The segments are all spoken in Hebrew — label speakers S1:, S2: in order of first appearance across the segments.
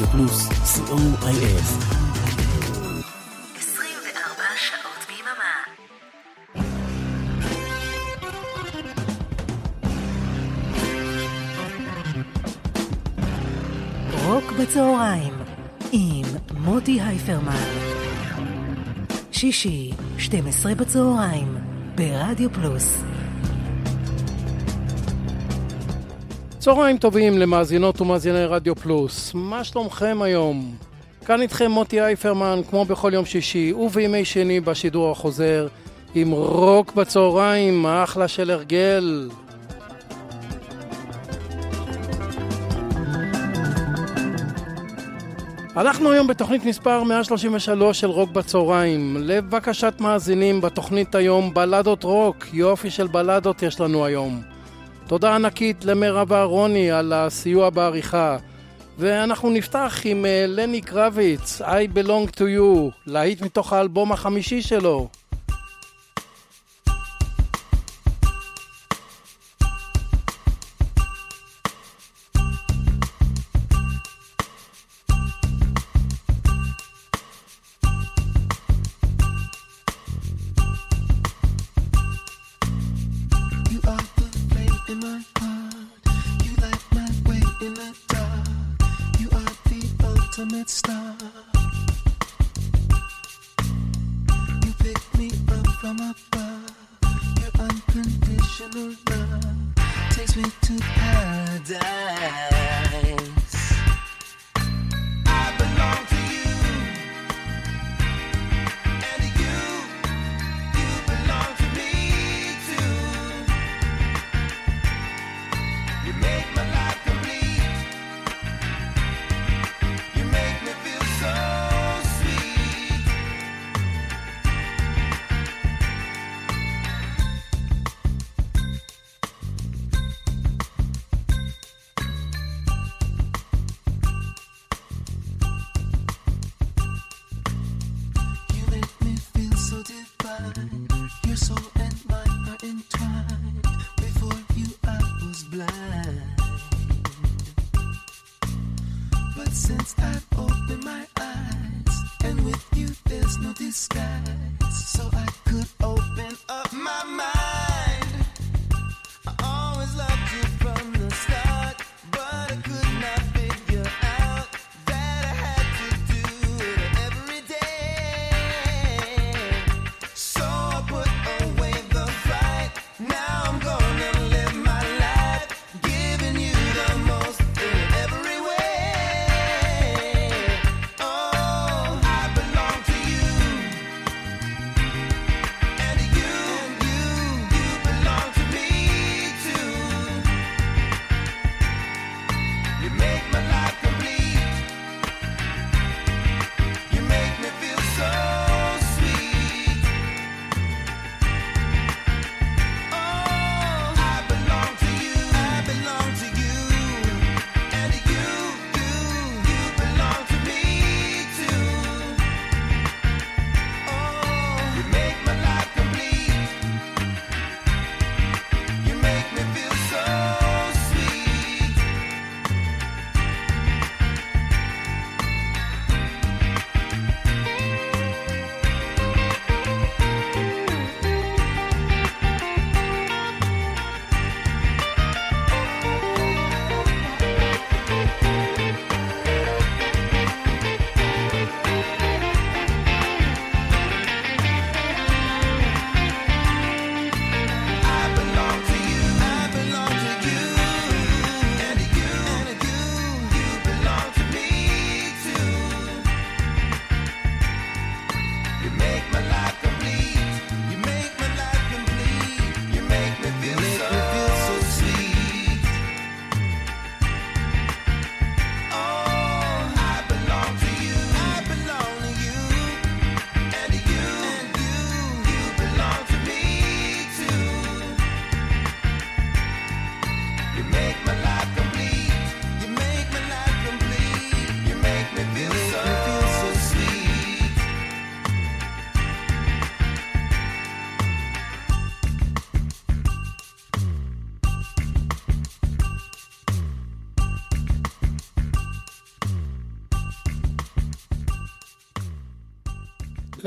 S1: רדיו פלוס, co.il.
S2: 24 שעות ביממה. רוק בצהריים עם מוטי הייפרמן. שישי, 12 בצהריים, ברדיו פלוס.
S3: צהריים טובים למאזינות ומאזיני רדיו פלוס, מה שלומכם היום? כאן איתכם מוטי אייפרמן, כמו בכל יום שישי ובימי שני בשידור החוזר, עם רוק בצהריים, אחלה של הרגל. אנחנו היום בתוכנית מספר 133 של רוק בצהריים. לבקשת מאזינים בתוכנית היום בלדות רוק, יופי של בלדות יש לנו היום. תודה ענקית למירב אהרוני על הסיוע בעריכה. ואנחנו נפתח עם אה, לני קרביץ, I belong to you, להיט מתוך האלבום החמישי שלו.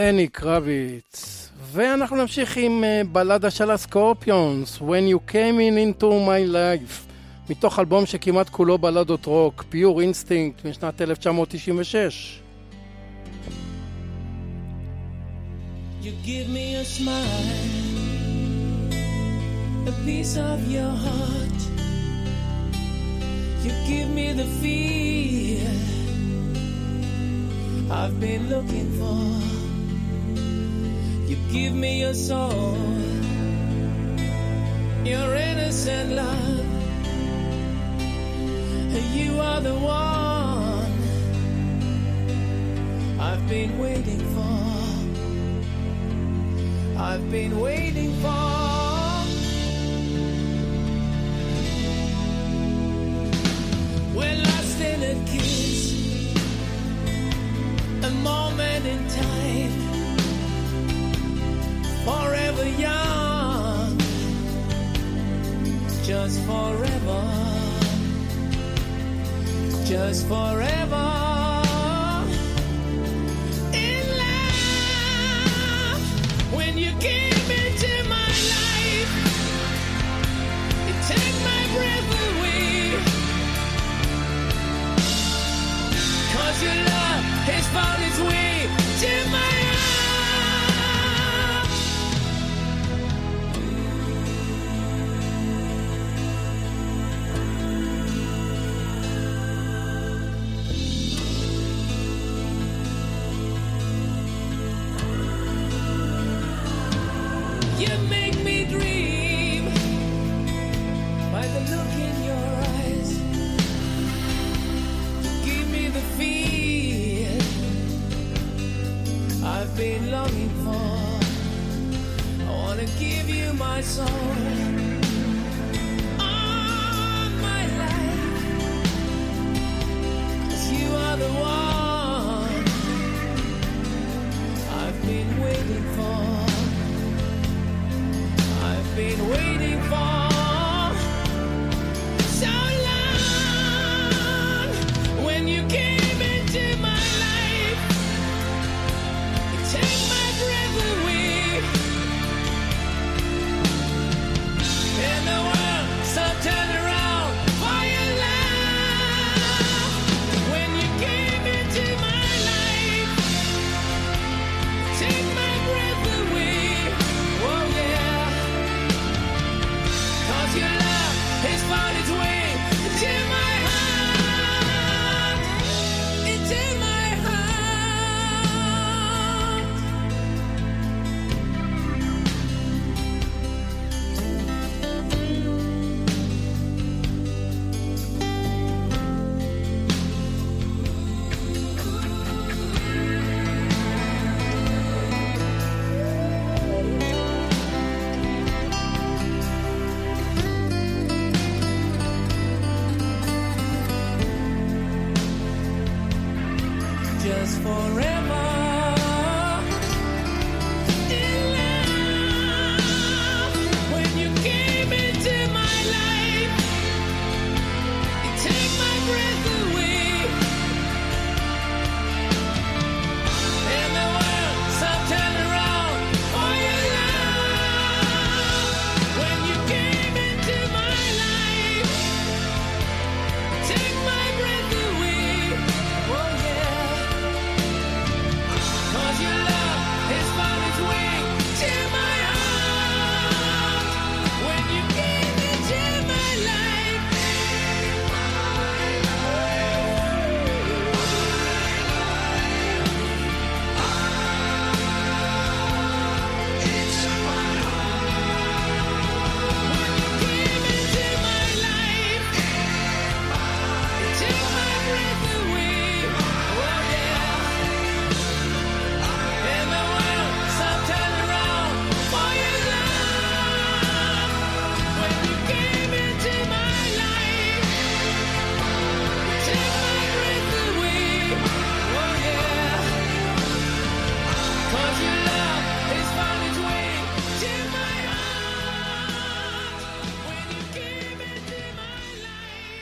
S4: לני קרביץ. ואנחנו נמשיך עם אה, בלדה של הסקורפיונס, When You Came In Into My Life, מתוך אלבום שכמעט כולו בלדות רוק, Pure Instinct משנת 1996. You give me a smile, a piece of your heart. You give me the feel I've been looking for. You give me your soul, your innocent love. You are the one I've been waiting for. I've been waiting for. We're lost in a kiss, a moment in time forever young, just forever, just forever. In love, when you came into my life, you my breath away. Cause your love has found its way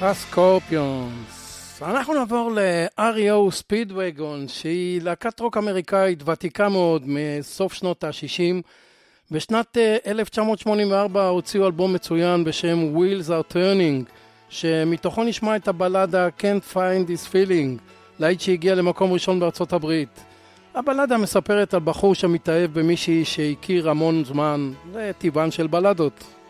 S4: הסקורפיונס.
S5: אנחנו נעבור ל-REO ספידווגון, שהיא להקת רוק אמריקאית ותיקה מאוד מסוף שנות ה-60. בשנת 1984 אה, הוציאו אלבום מצוין בשם Wheels are Turning, שמתוכו נשמע את הבלדה Can't Find This Feeling, להיט שהגיע למקום ראשון בארצות הברית. הבלדה מספרת על בחור שמתאהב במישהי שהכיר המון זמן, זה טבען של בלדות.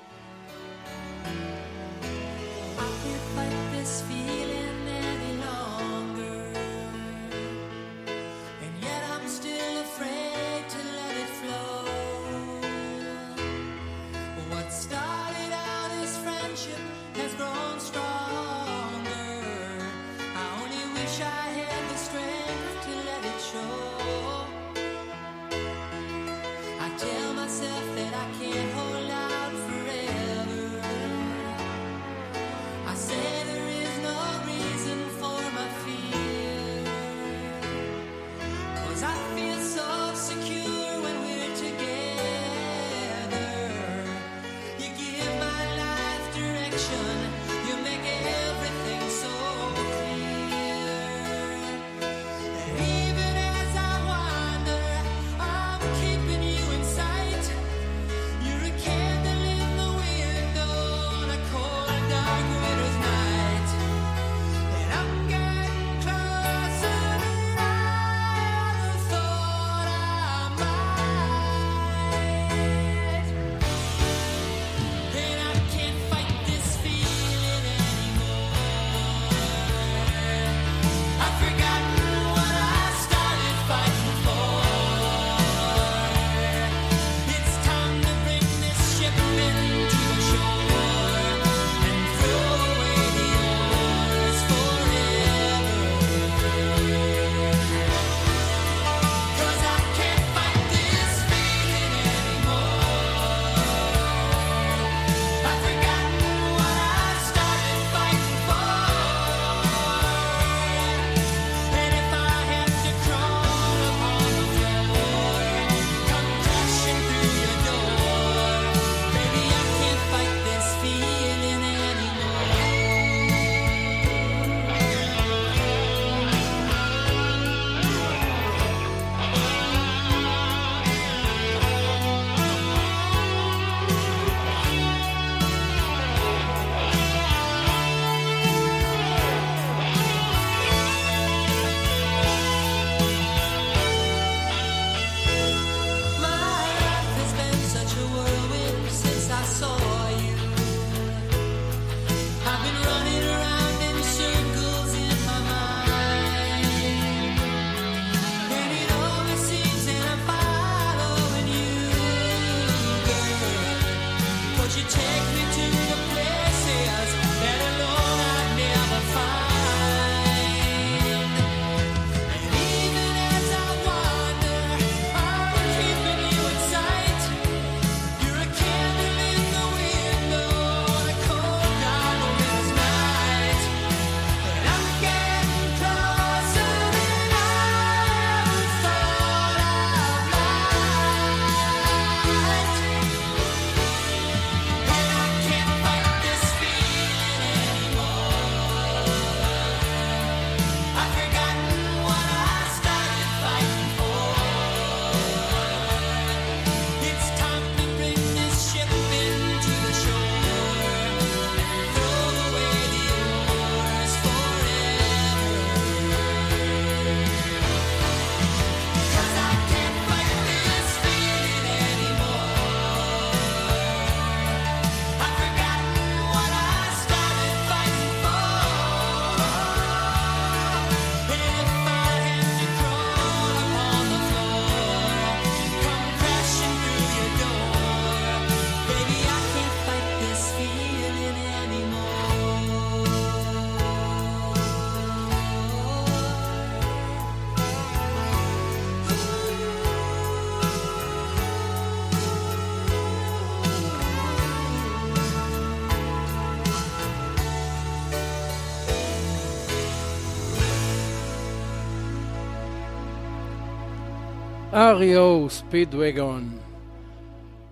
S5: REO ספידווגון.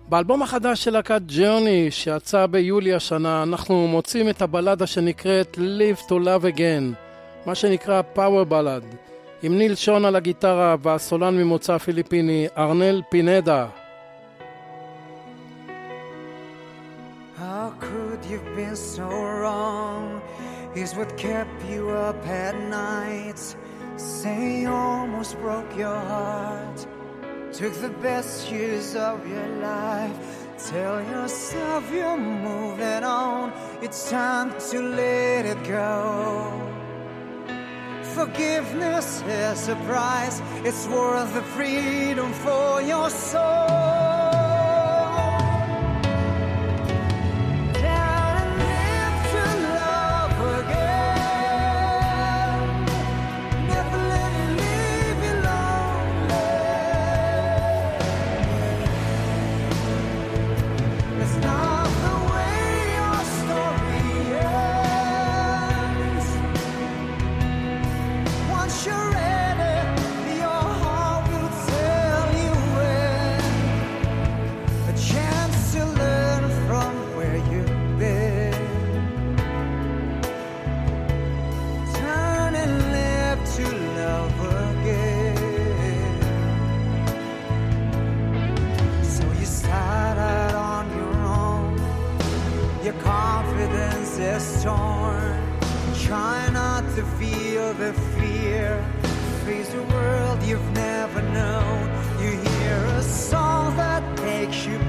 S5: באלבום החדש של להקת ג'רני שיצא ביולי השנה אנחנו מוצאים את הבלדה שנקראת Live to Love Again מה שנקרא פאוור בלאד, עם ניל שון על הגיטרה והסולן ממוצא פיליפיני ארנל פינדה.
S6: How could you be so wrong? Is what kept you up at night. Say you almost broke your heart. Took the best years of your life. Tell yourself you're moving on. It's time to let it go. Forgiveness is a price. It's worth the freedom for your soul.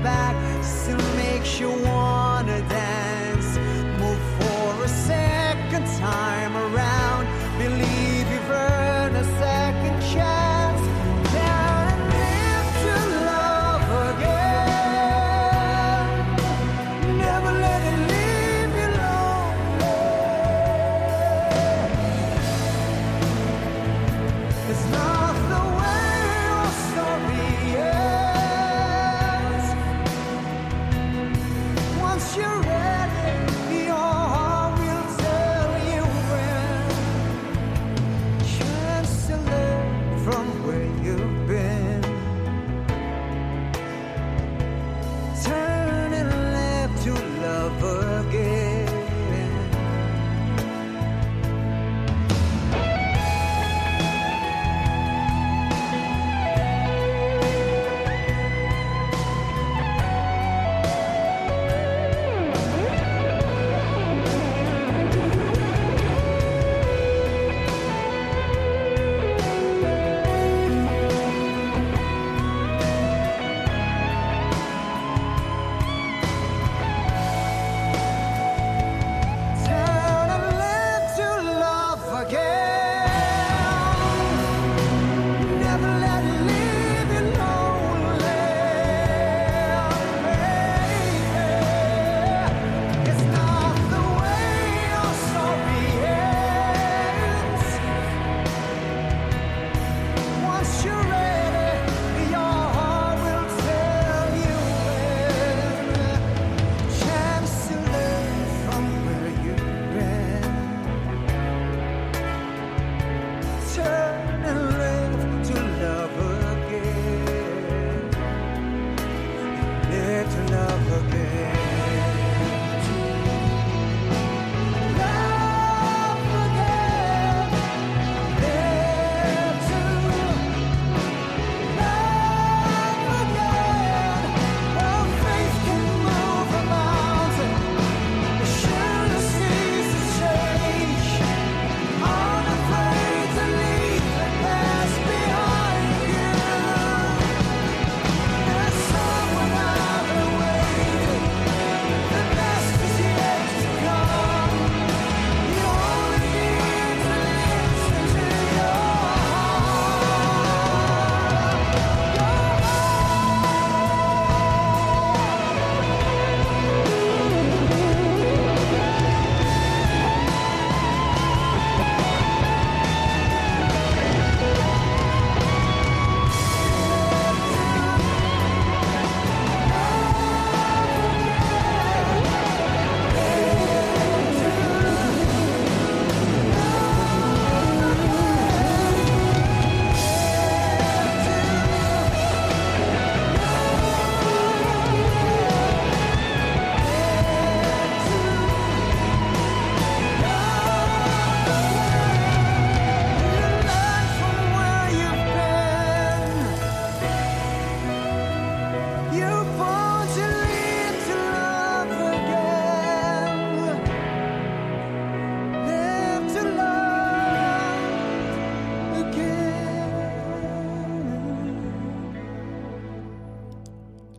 S6: Back, makes you wanna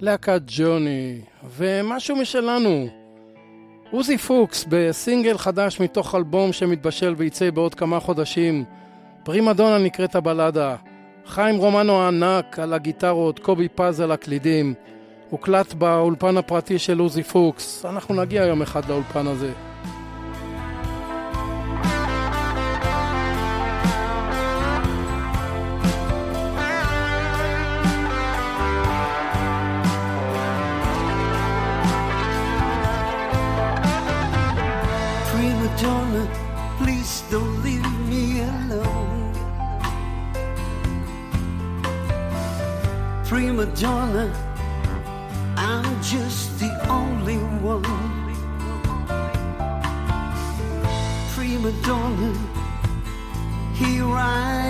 S3: להקת ג'וני, ומשהו משלנו. עוזי פוקס בסינגל חדש מתוך אלבום שמתבשל וייצא בעוד כמה חודשים. פרימדונה נקראת הבלדה. חיים רומנו הענק על הגיטרות, קובי פז על הקלידים. הוקלט באולפן הפרטי של עוזי פוקס. אנחנו נגיע יום אחד לאולפן הזה.
S7: Prima donna. Please don't leave me alone. Prima donna, I'm just the only one. Prima donna, here I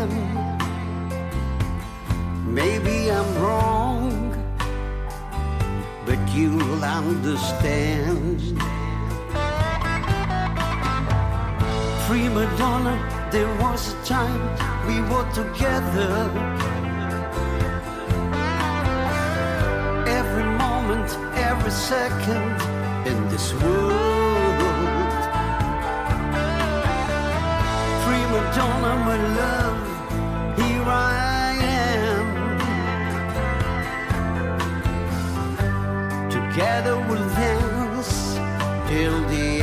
S7: am. Maybe I'm wrong, but you'll understand. Prima donna, there was a time we were together. every moment, every second in this world. Prima donna, my love, here I am. Together we'll dance till the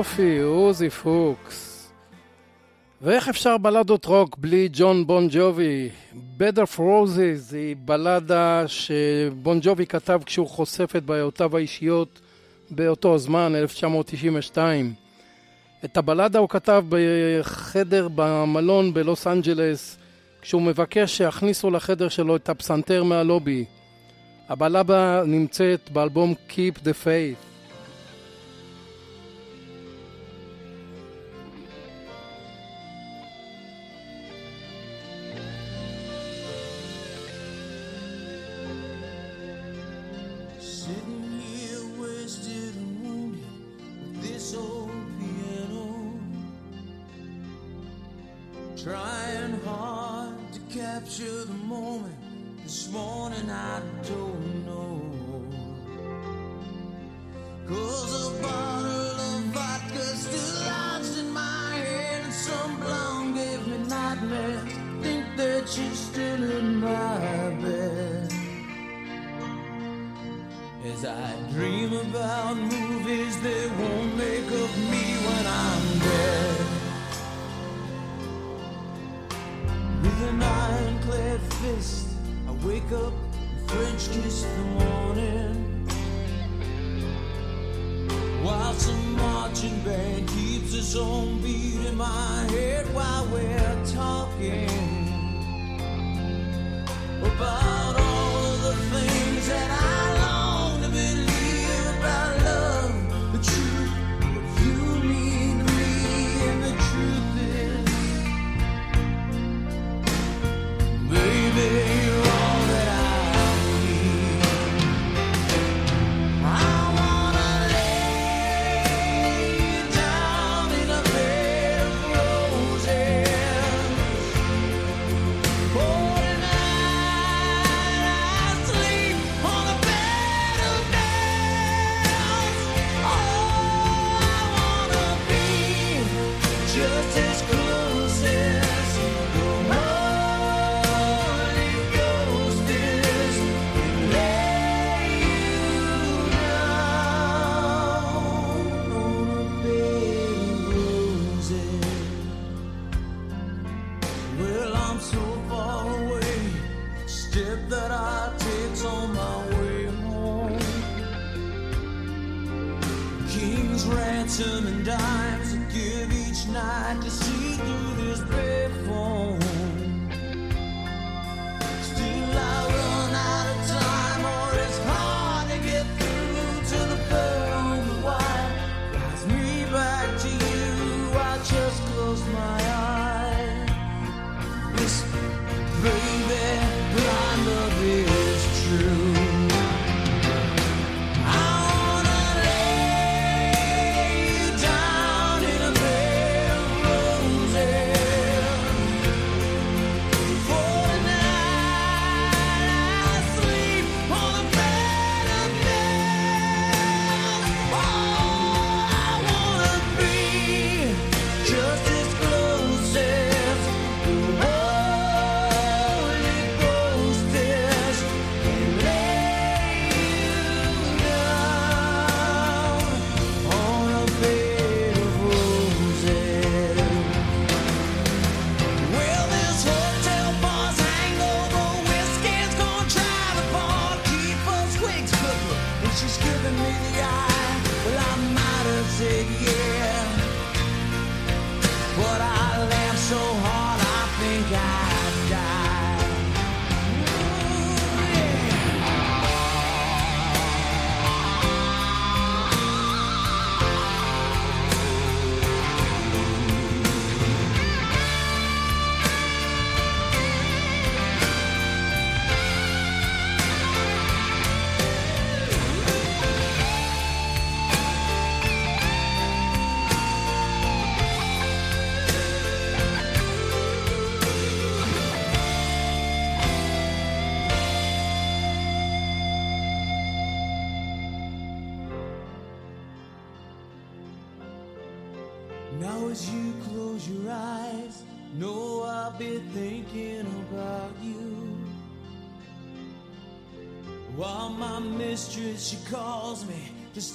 S3: יופי, עוזי פוקס. ואיך אפשר בלדות רוק בלי ג'ון בון ג'ובי? Bed of Roses היא בלדה שבון ג'ובי כתב כשהוא חושף את בעיותיו האישיות באותו זמן, 1992. את הבלדה הוא כתב בחדר במלון בלוס אנג'לס, כשהוא מבקש שיכניסו לחדר שלו את הפסנתר מהלובי. הבלדה נמצאת באלבום Keep the Faith.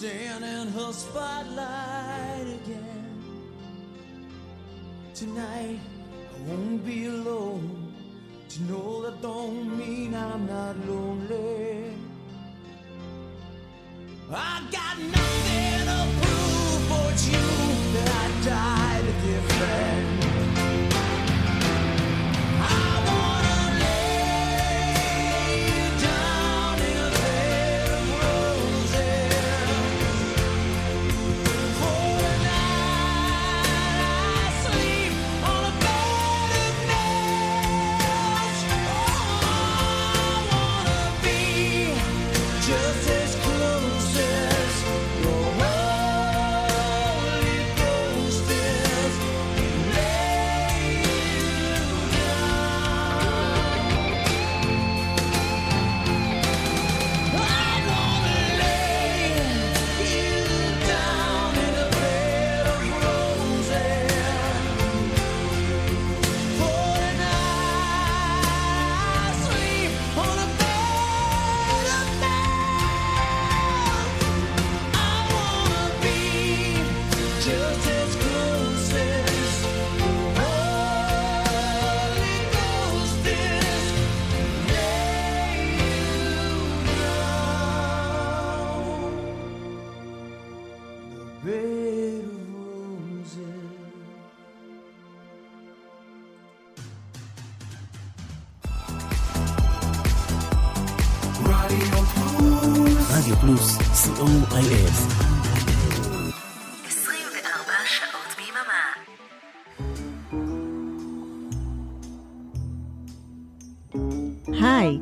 S8: stand in her spotlight again. Tonight I won't be alone. To know that don't mean I'm not lonely. I got nothing to prove for you that I died a
S9: different.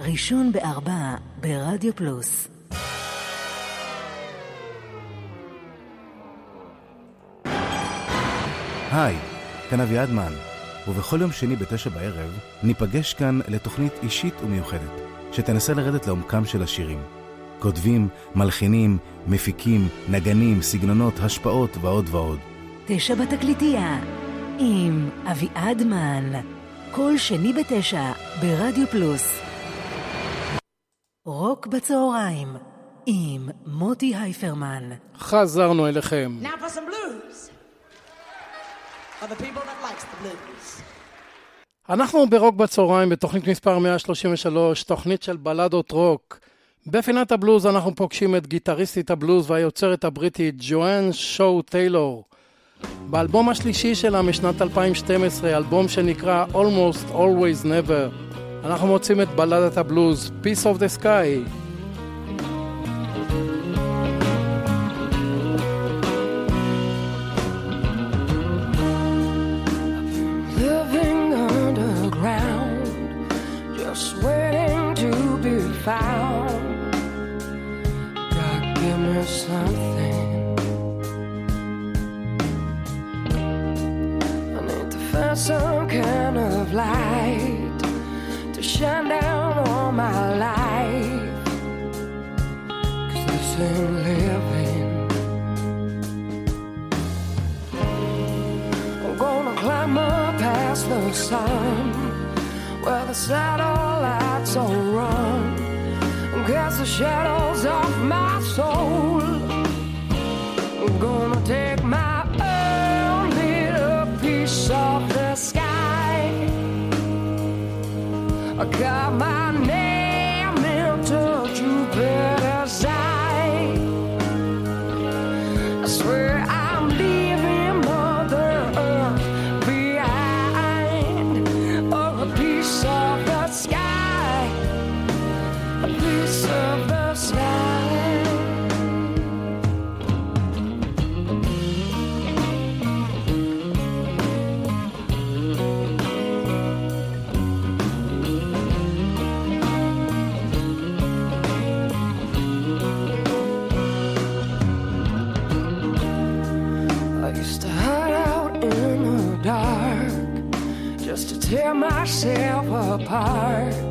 S2: ראשון בארבע ברדיו פלוס.
S10: היי, כאן אביעד מן, ובכל יום שני בתשע בערב ניפגש כאן לתוכנית אישית ומיוחדת, שתנסה לרדת לעומקם של השירים. כותבים, מלחינים, מפיקים, נגנים, סגנונות, השפעות ועוד ועוד.
S2: תשע בתקליטייה עם אביעד מן. כל שני בתשע ברדיו פלוס. רוק בצהריים עם מוטי הייפרמן.
S3: חזרנו אליכם.
S5: Now for some blues. For the people that likes the blues.
S3: אנחנו ברוק בצהריים בתוכנית מספר 133, תוכנית של בלדות רוק. בפינת הבלוז אנחנו פוגשים את גיטריסטית הבלוז והיוצרת הבריטית ג'ואן שואו טיילור. באלבום השלישי שלה משנת 2012, אלבום שנקרא Almost Always Never, אנחנו מוצאים את בלדת הבלוז Peace of the Sky.
S5: Living underground, just waiting to be found. God, give me something. I need to find some kind of light to shine down on my life. Cause this ain't living. I'm gonna climb up past the sun where the satellites all run cast the shadows off my soul. I'm gonna take my I got my myself apart.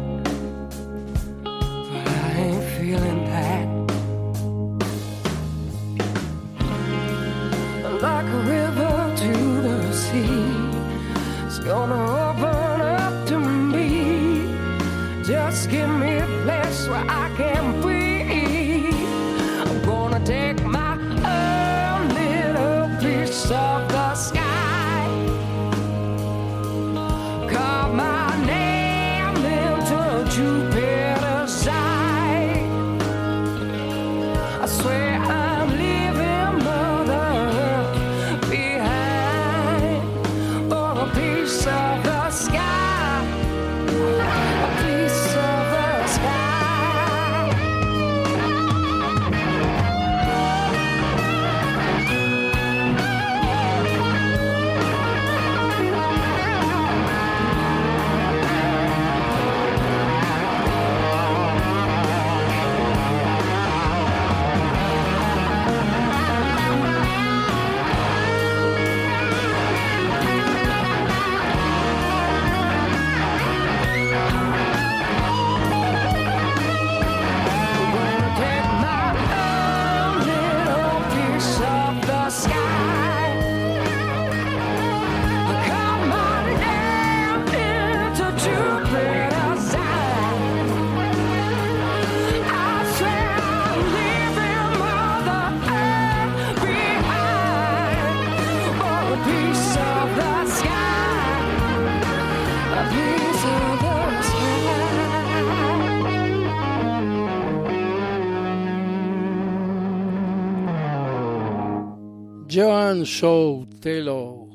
S3: ג'ואן שואו טיילור.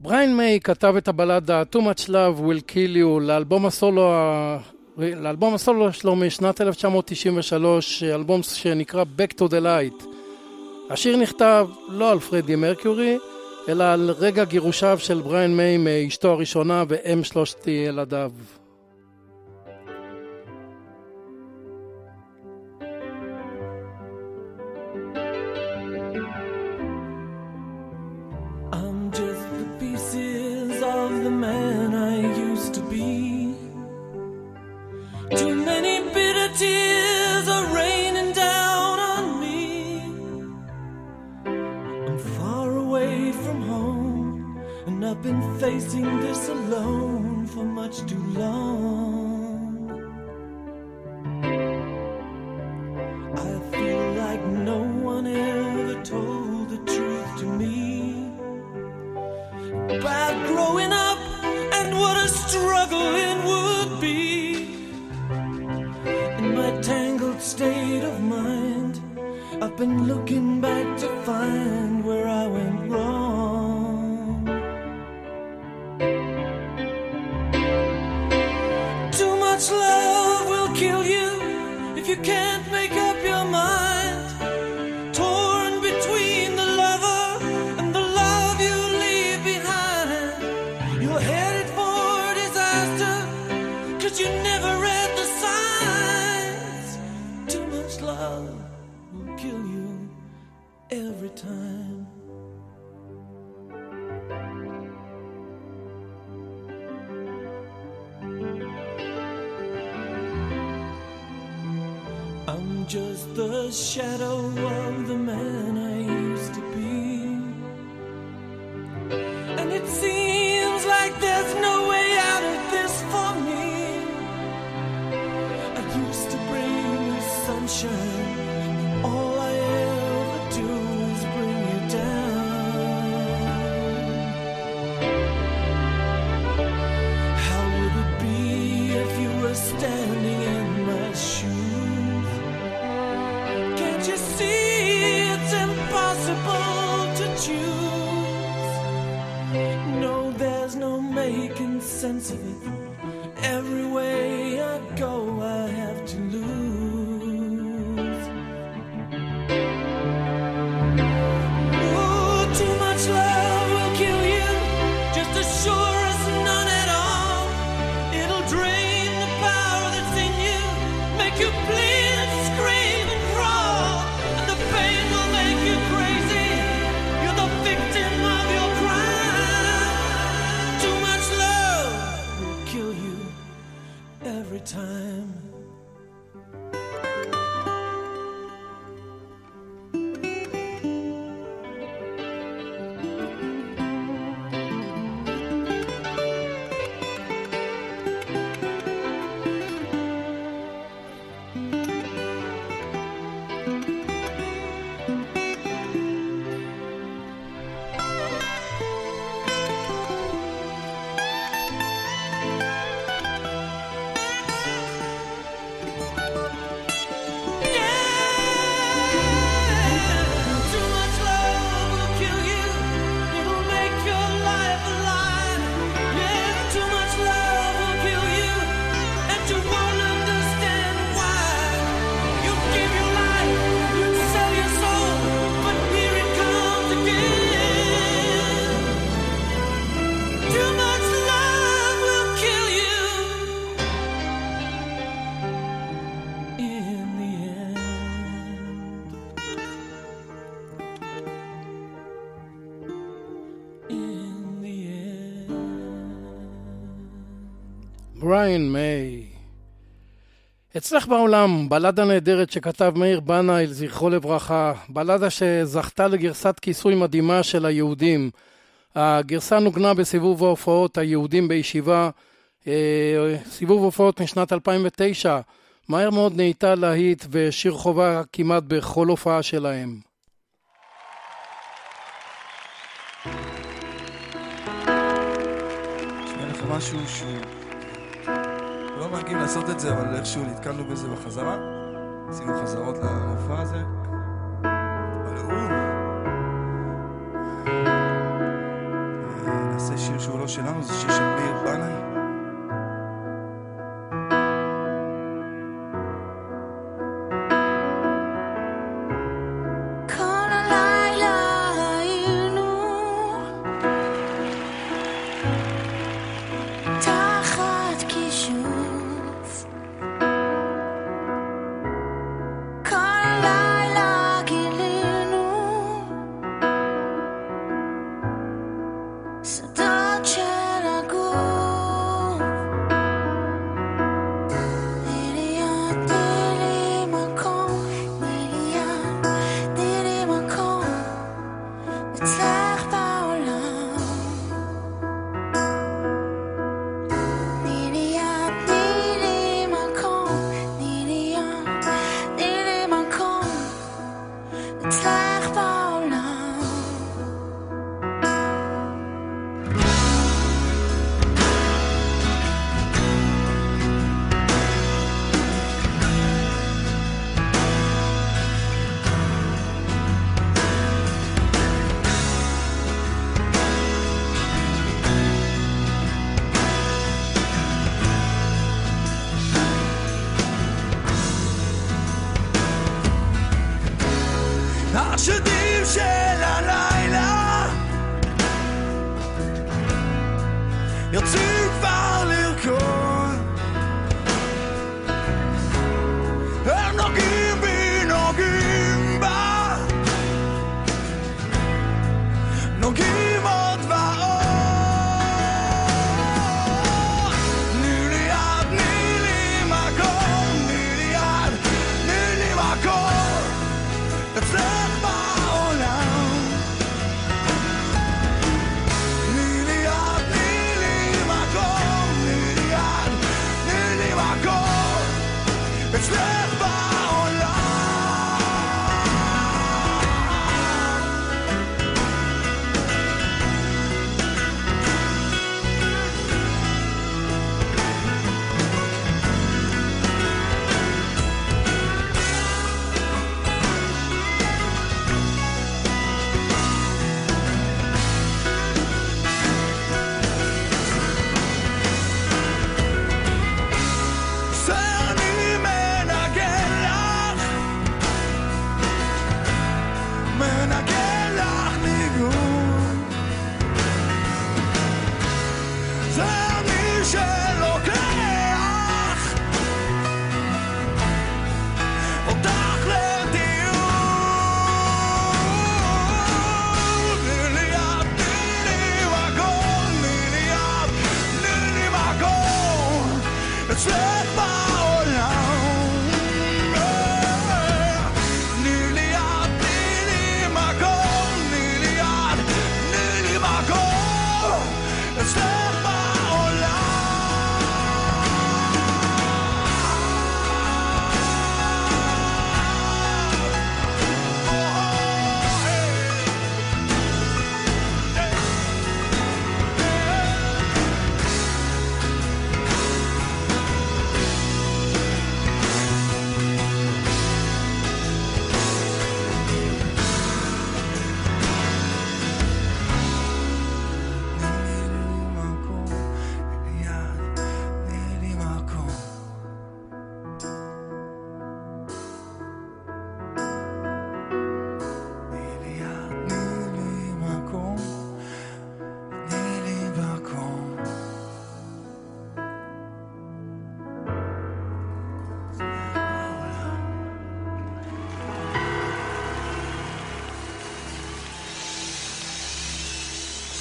S3: בריין מיי כתב את הבלדה Too much love will kill you לאלבום הסולו, לאלבום הסולו שלו משנת 1993, אלבום שנקרא Back to the Light. השיר נכתב לא על פרדי מרקיורי, אלא על רגע גירושיו של בריין מיי מאשתו הראשונה ואם שלושת ילדיו.
S4: just the shadow of the man.
S3: עדיין מיי. אצלך בעולם, בלדה נהדרת שכתב מאיר בנאי, זכרו לברכה, בלדה שזכתה לגרסת כיסוי מדהימה של היהודים. הגרסה נוגנה בסיבוב ההופעות היהודים בישיבה, אה, סיבוב הופעות משנת 2009. מהר מאוד נהייתה להיט ושיר חובה כמעט בכל הופעה שלהם.
S11: משהו שהוא לא מרגיעים לעשות את זה, אבל איכשהו נתקלנו בזה בחזרה. עשינו חזרות למופע הזה. אבל הוא... אה, נעשה שיר שהוא לא שלנו, זה שיר של מאיר בנאי.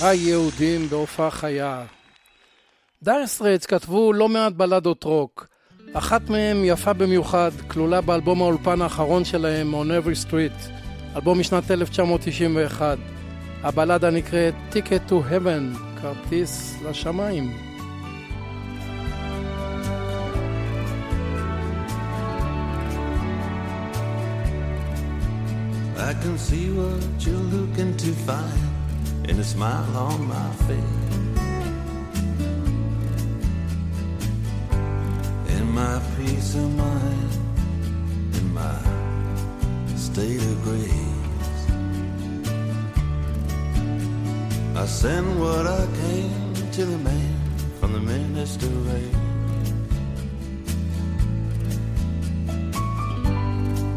S5: היהודים בהופעה חיה. דייר סטרייטס כתבו לא מעט בלדות רוק. אחת מהן יפה במיוחד, כלולה באלבום האולפן האחרון שלהם, On Every Street, אלבום משנת 1991. הבלדה נקראת Ticket to Heaven, כרטיס לשמיים.
S12: I can see what you're looking to find and a smile on my face. And my peace of mind and my state of grace. I send what I can to the man from the ministry.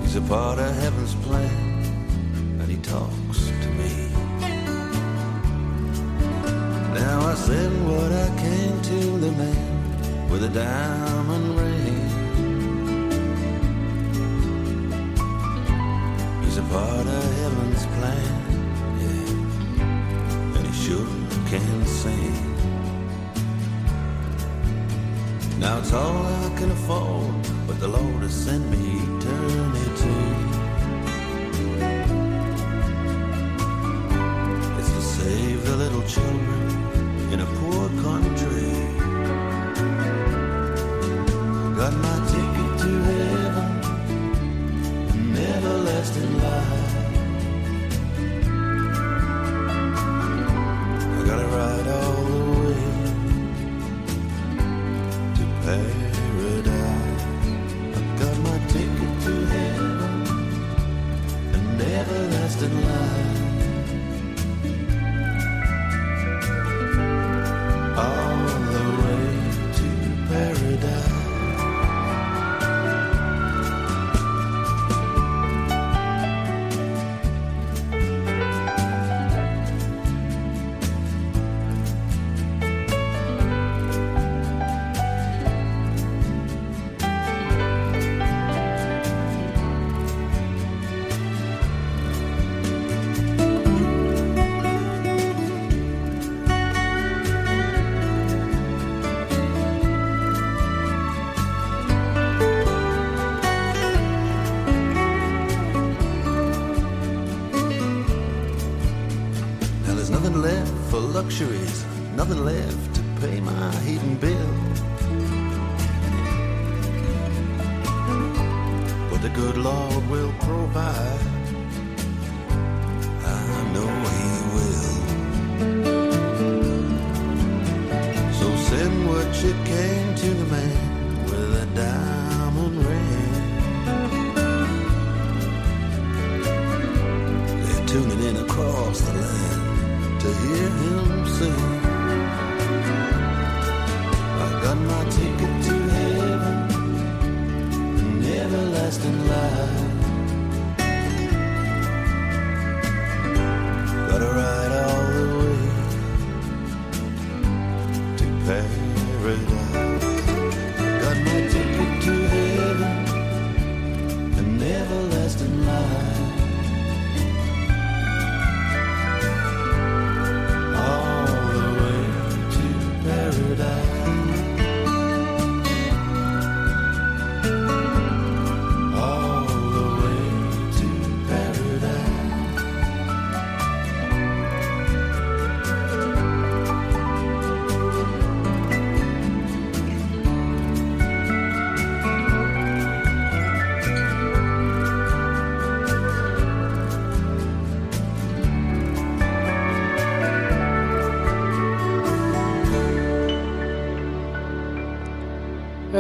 S12: He's a part of heaven's plan, and he talks Now I send what I can to the man with a diamond ring. He's a part of heaven's plan, yeah, and he sure can sing. Now it's all I can afford, but the Lord has sent me eternity. Little children in a poor country. Got my ticket to heaven, an everlasting life. I gotta ride all the way to paradise. I got my ticket to heaven, an everlasting life.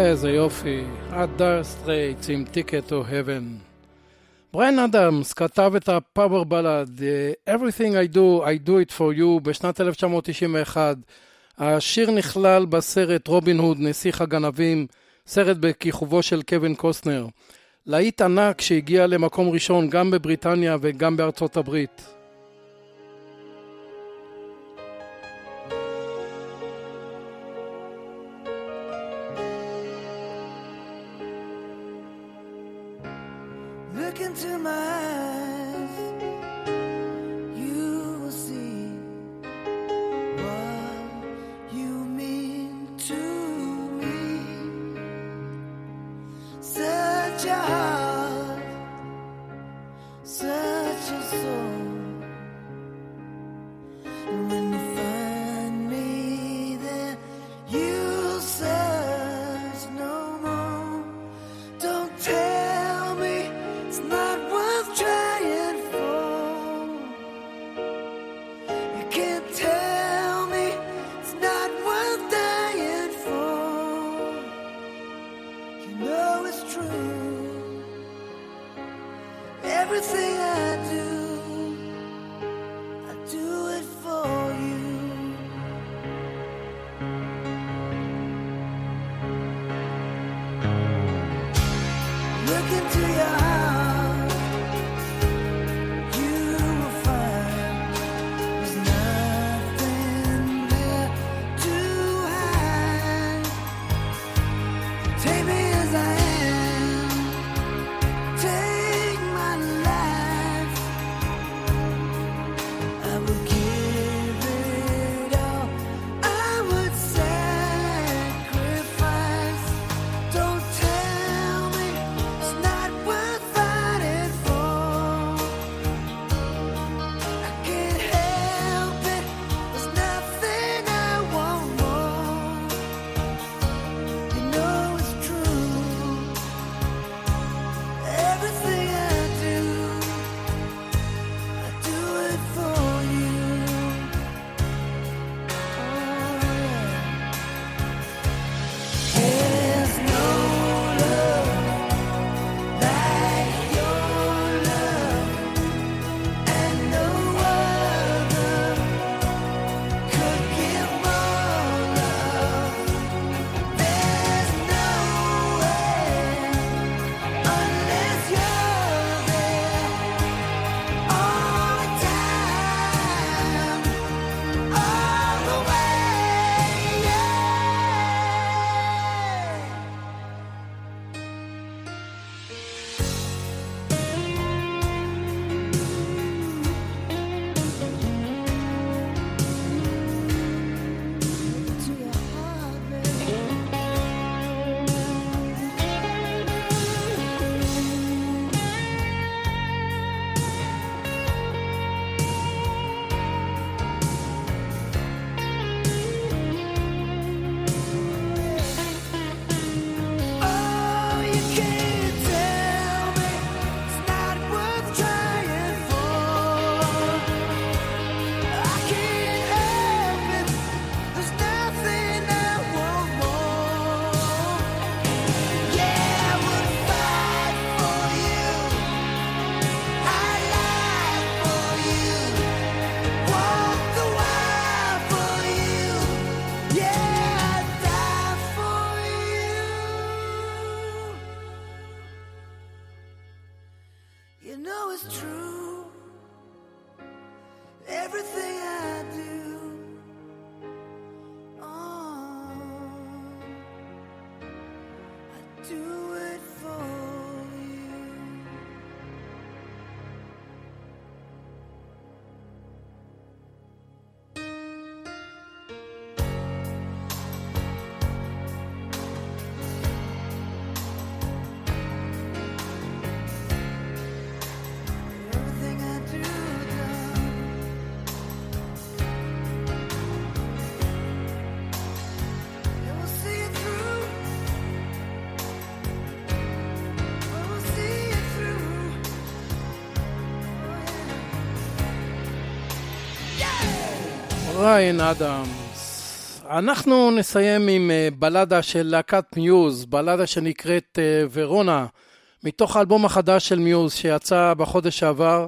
S6: איזה יופי, דייר סטרייטס עם Ticket to Heaven. בריאן אדמס כתב את ה power ballad Everything I do, I do it for you בשנת 1991. השיר נכלל בסרט רובין הוד, נסיך הגנבים, סרט בכיכובו של קווין קוסטנר. להיט ענק שהגיע למקום ראשון גם בבריטניה וגם בארצות הברית.
S13: talking to
S4: your
S5: ריין אדמס. אנחנו נסיים עם אה, בלדה של להקת מיוז, בלדה שנקראת אה, ורונה, מתוך האלבום החדש של מיוז שיצא בחודש שעבר,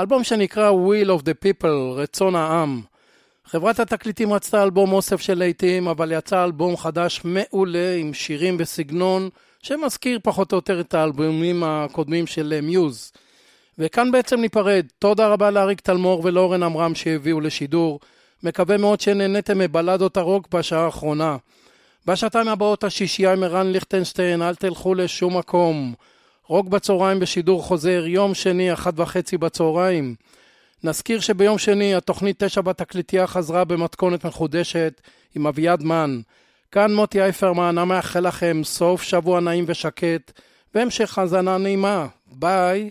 S5: אלבום שנקרא Will of the People, רצון העם. חברת התקליטים רצתה אלבום אוסף של להיטים, אבל יצא אלבום חדש מעולה עם שירים בסגנון שמזכיר פחות או יותר את האלבומים הקודמים של אה, מיוז. וכאן בעצם ניפרד. תודה רבה לאריק תלמור ולאורן עמרם שהביאו לשידור. מקווה מאוד שנהניתם מבלדות הרוק בשעה האחרונה. בשעתיים הבאות השישייה עם ערן ליכטנשטיין, אל תלכו לשום מקום. רוק בצהריים בשידור חוזר, יום שני, אחת וחצי בצהריים. נזכיר שביום שני התוכנית תשע בתקליטייה חזרה במתכונת מחודשת עם אביעד מן. כאן מוטי אייפרמן, המאחל לכם סוף שבוע נעים ושקט, והמשך האזנה נעימה. ביי.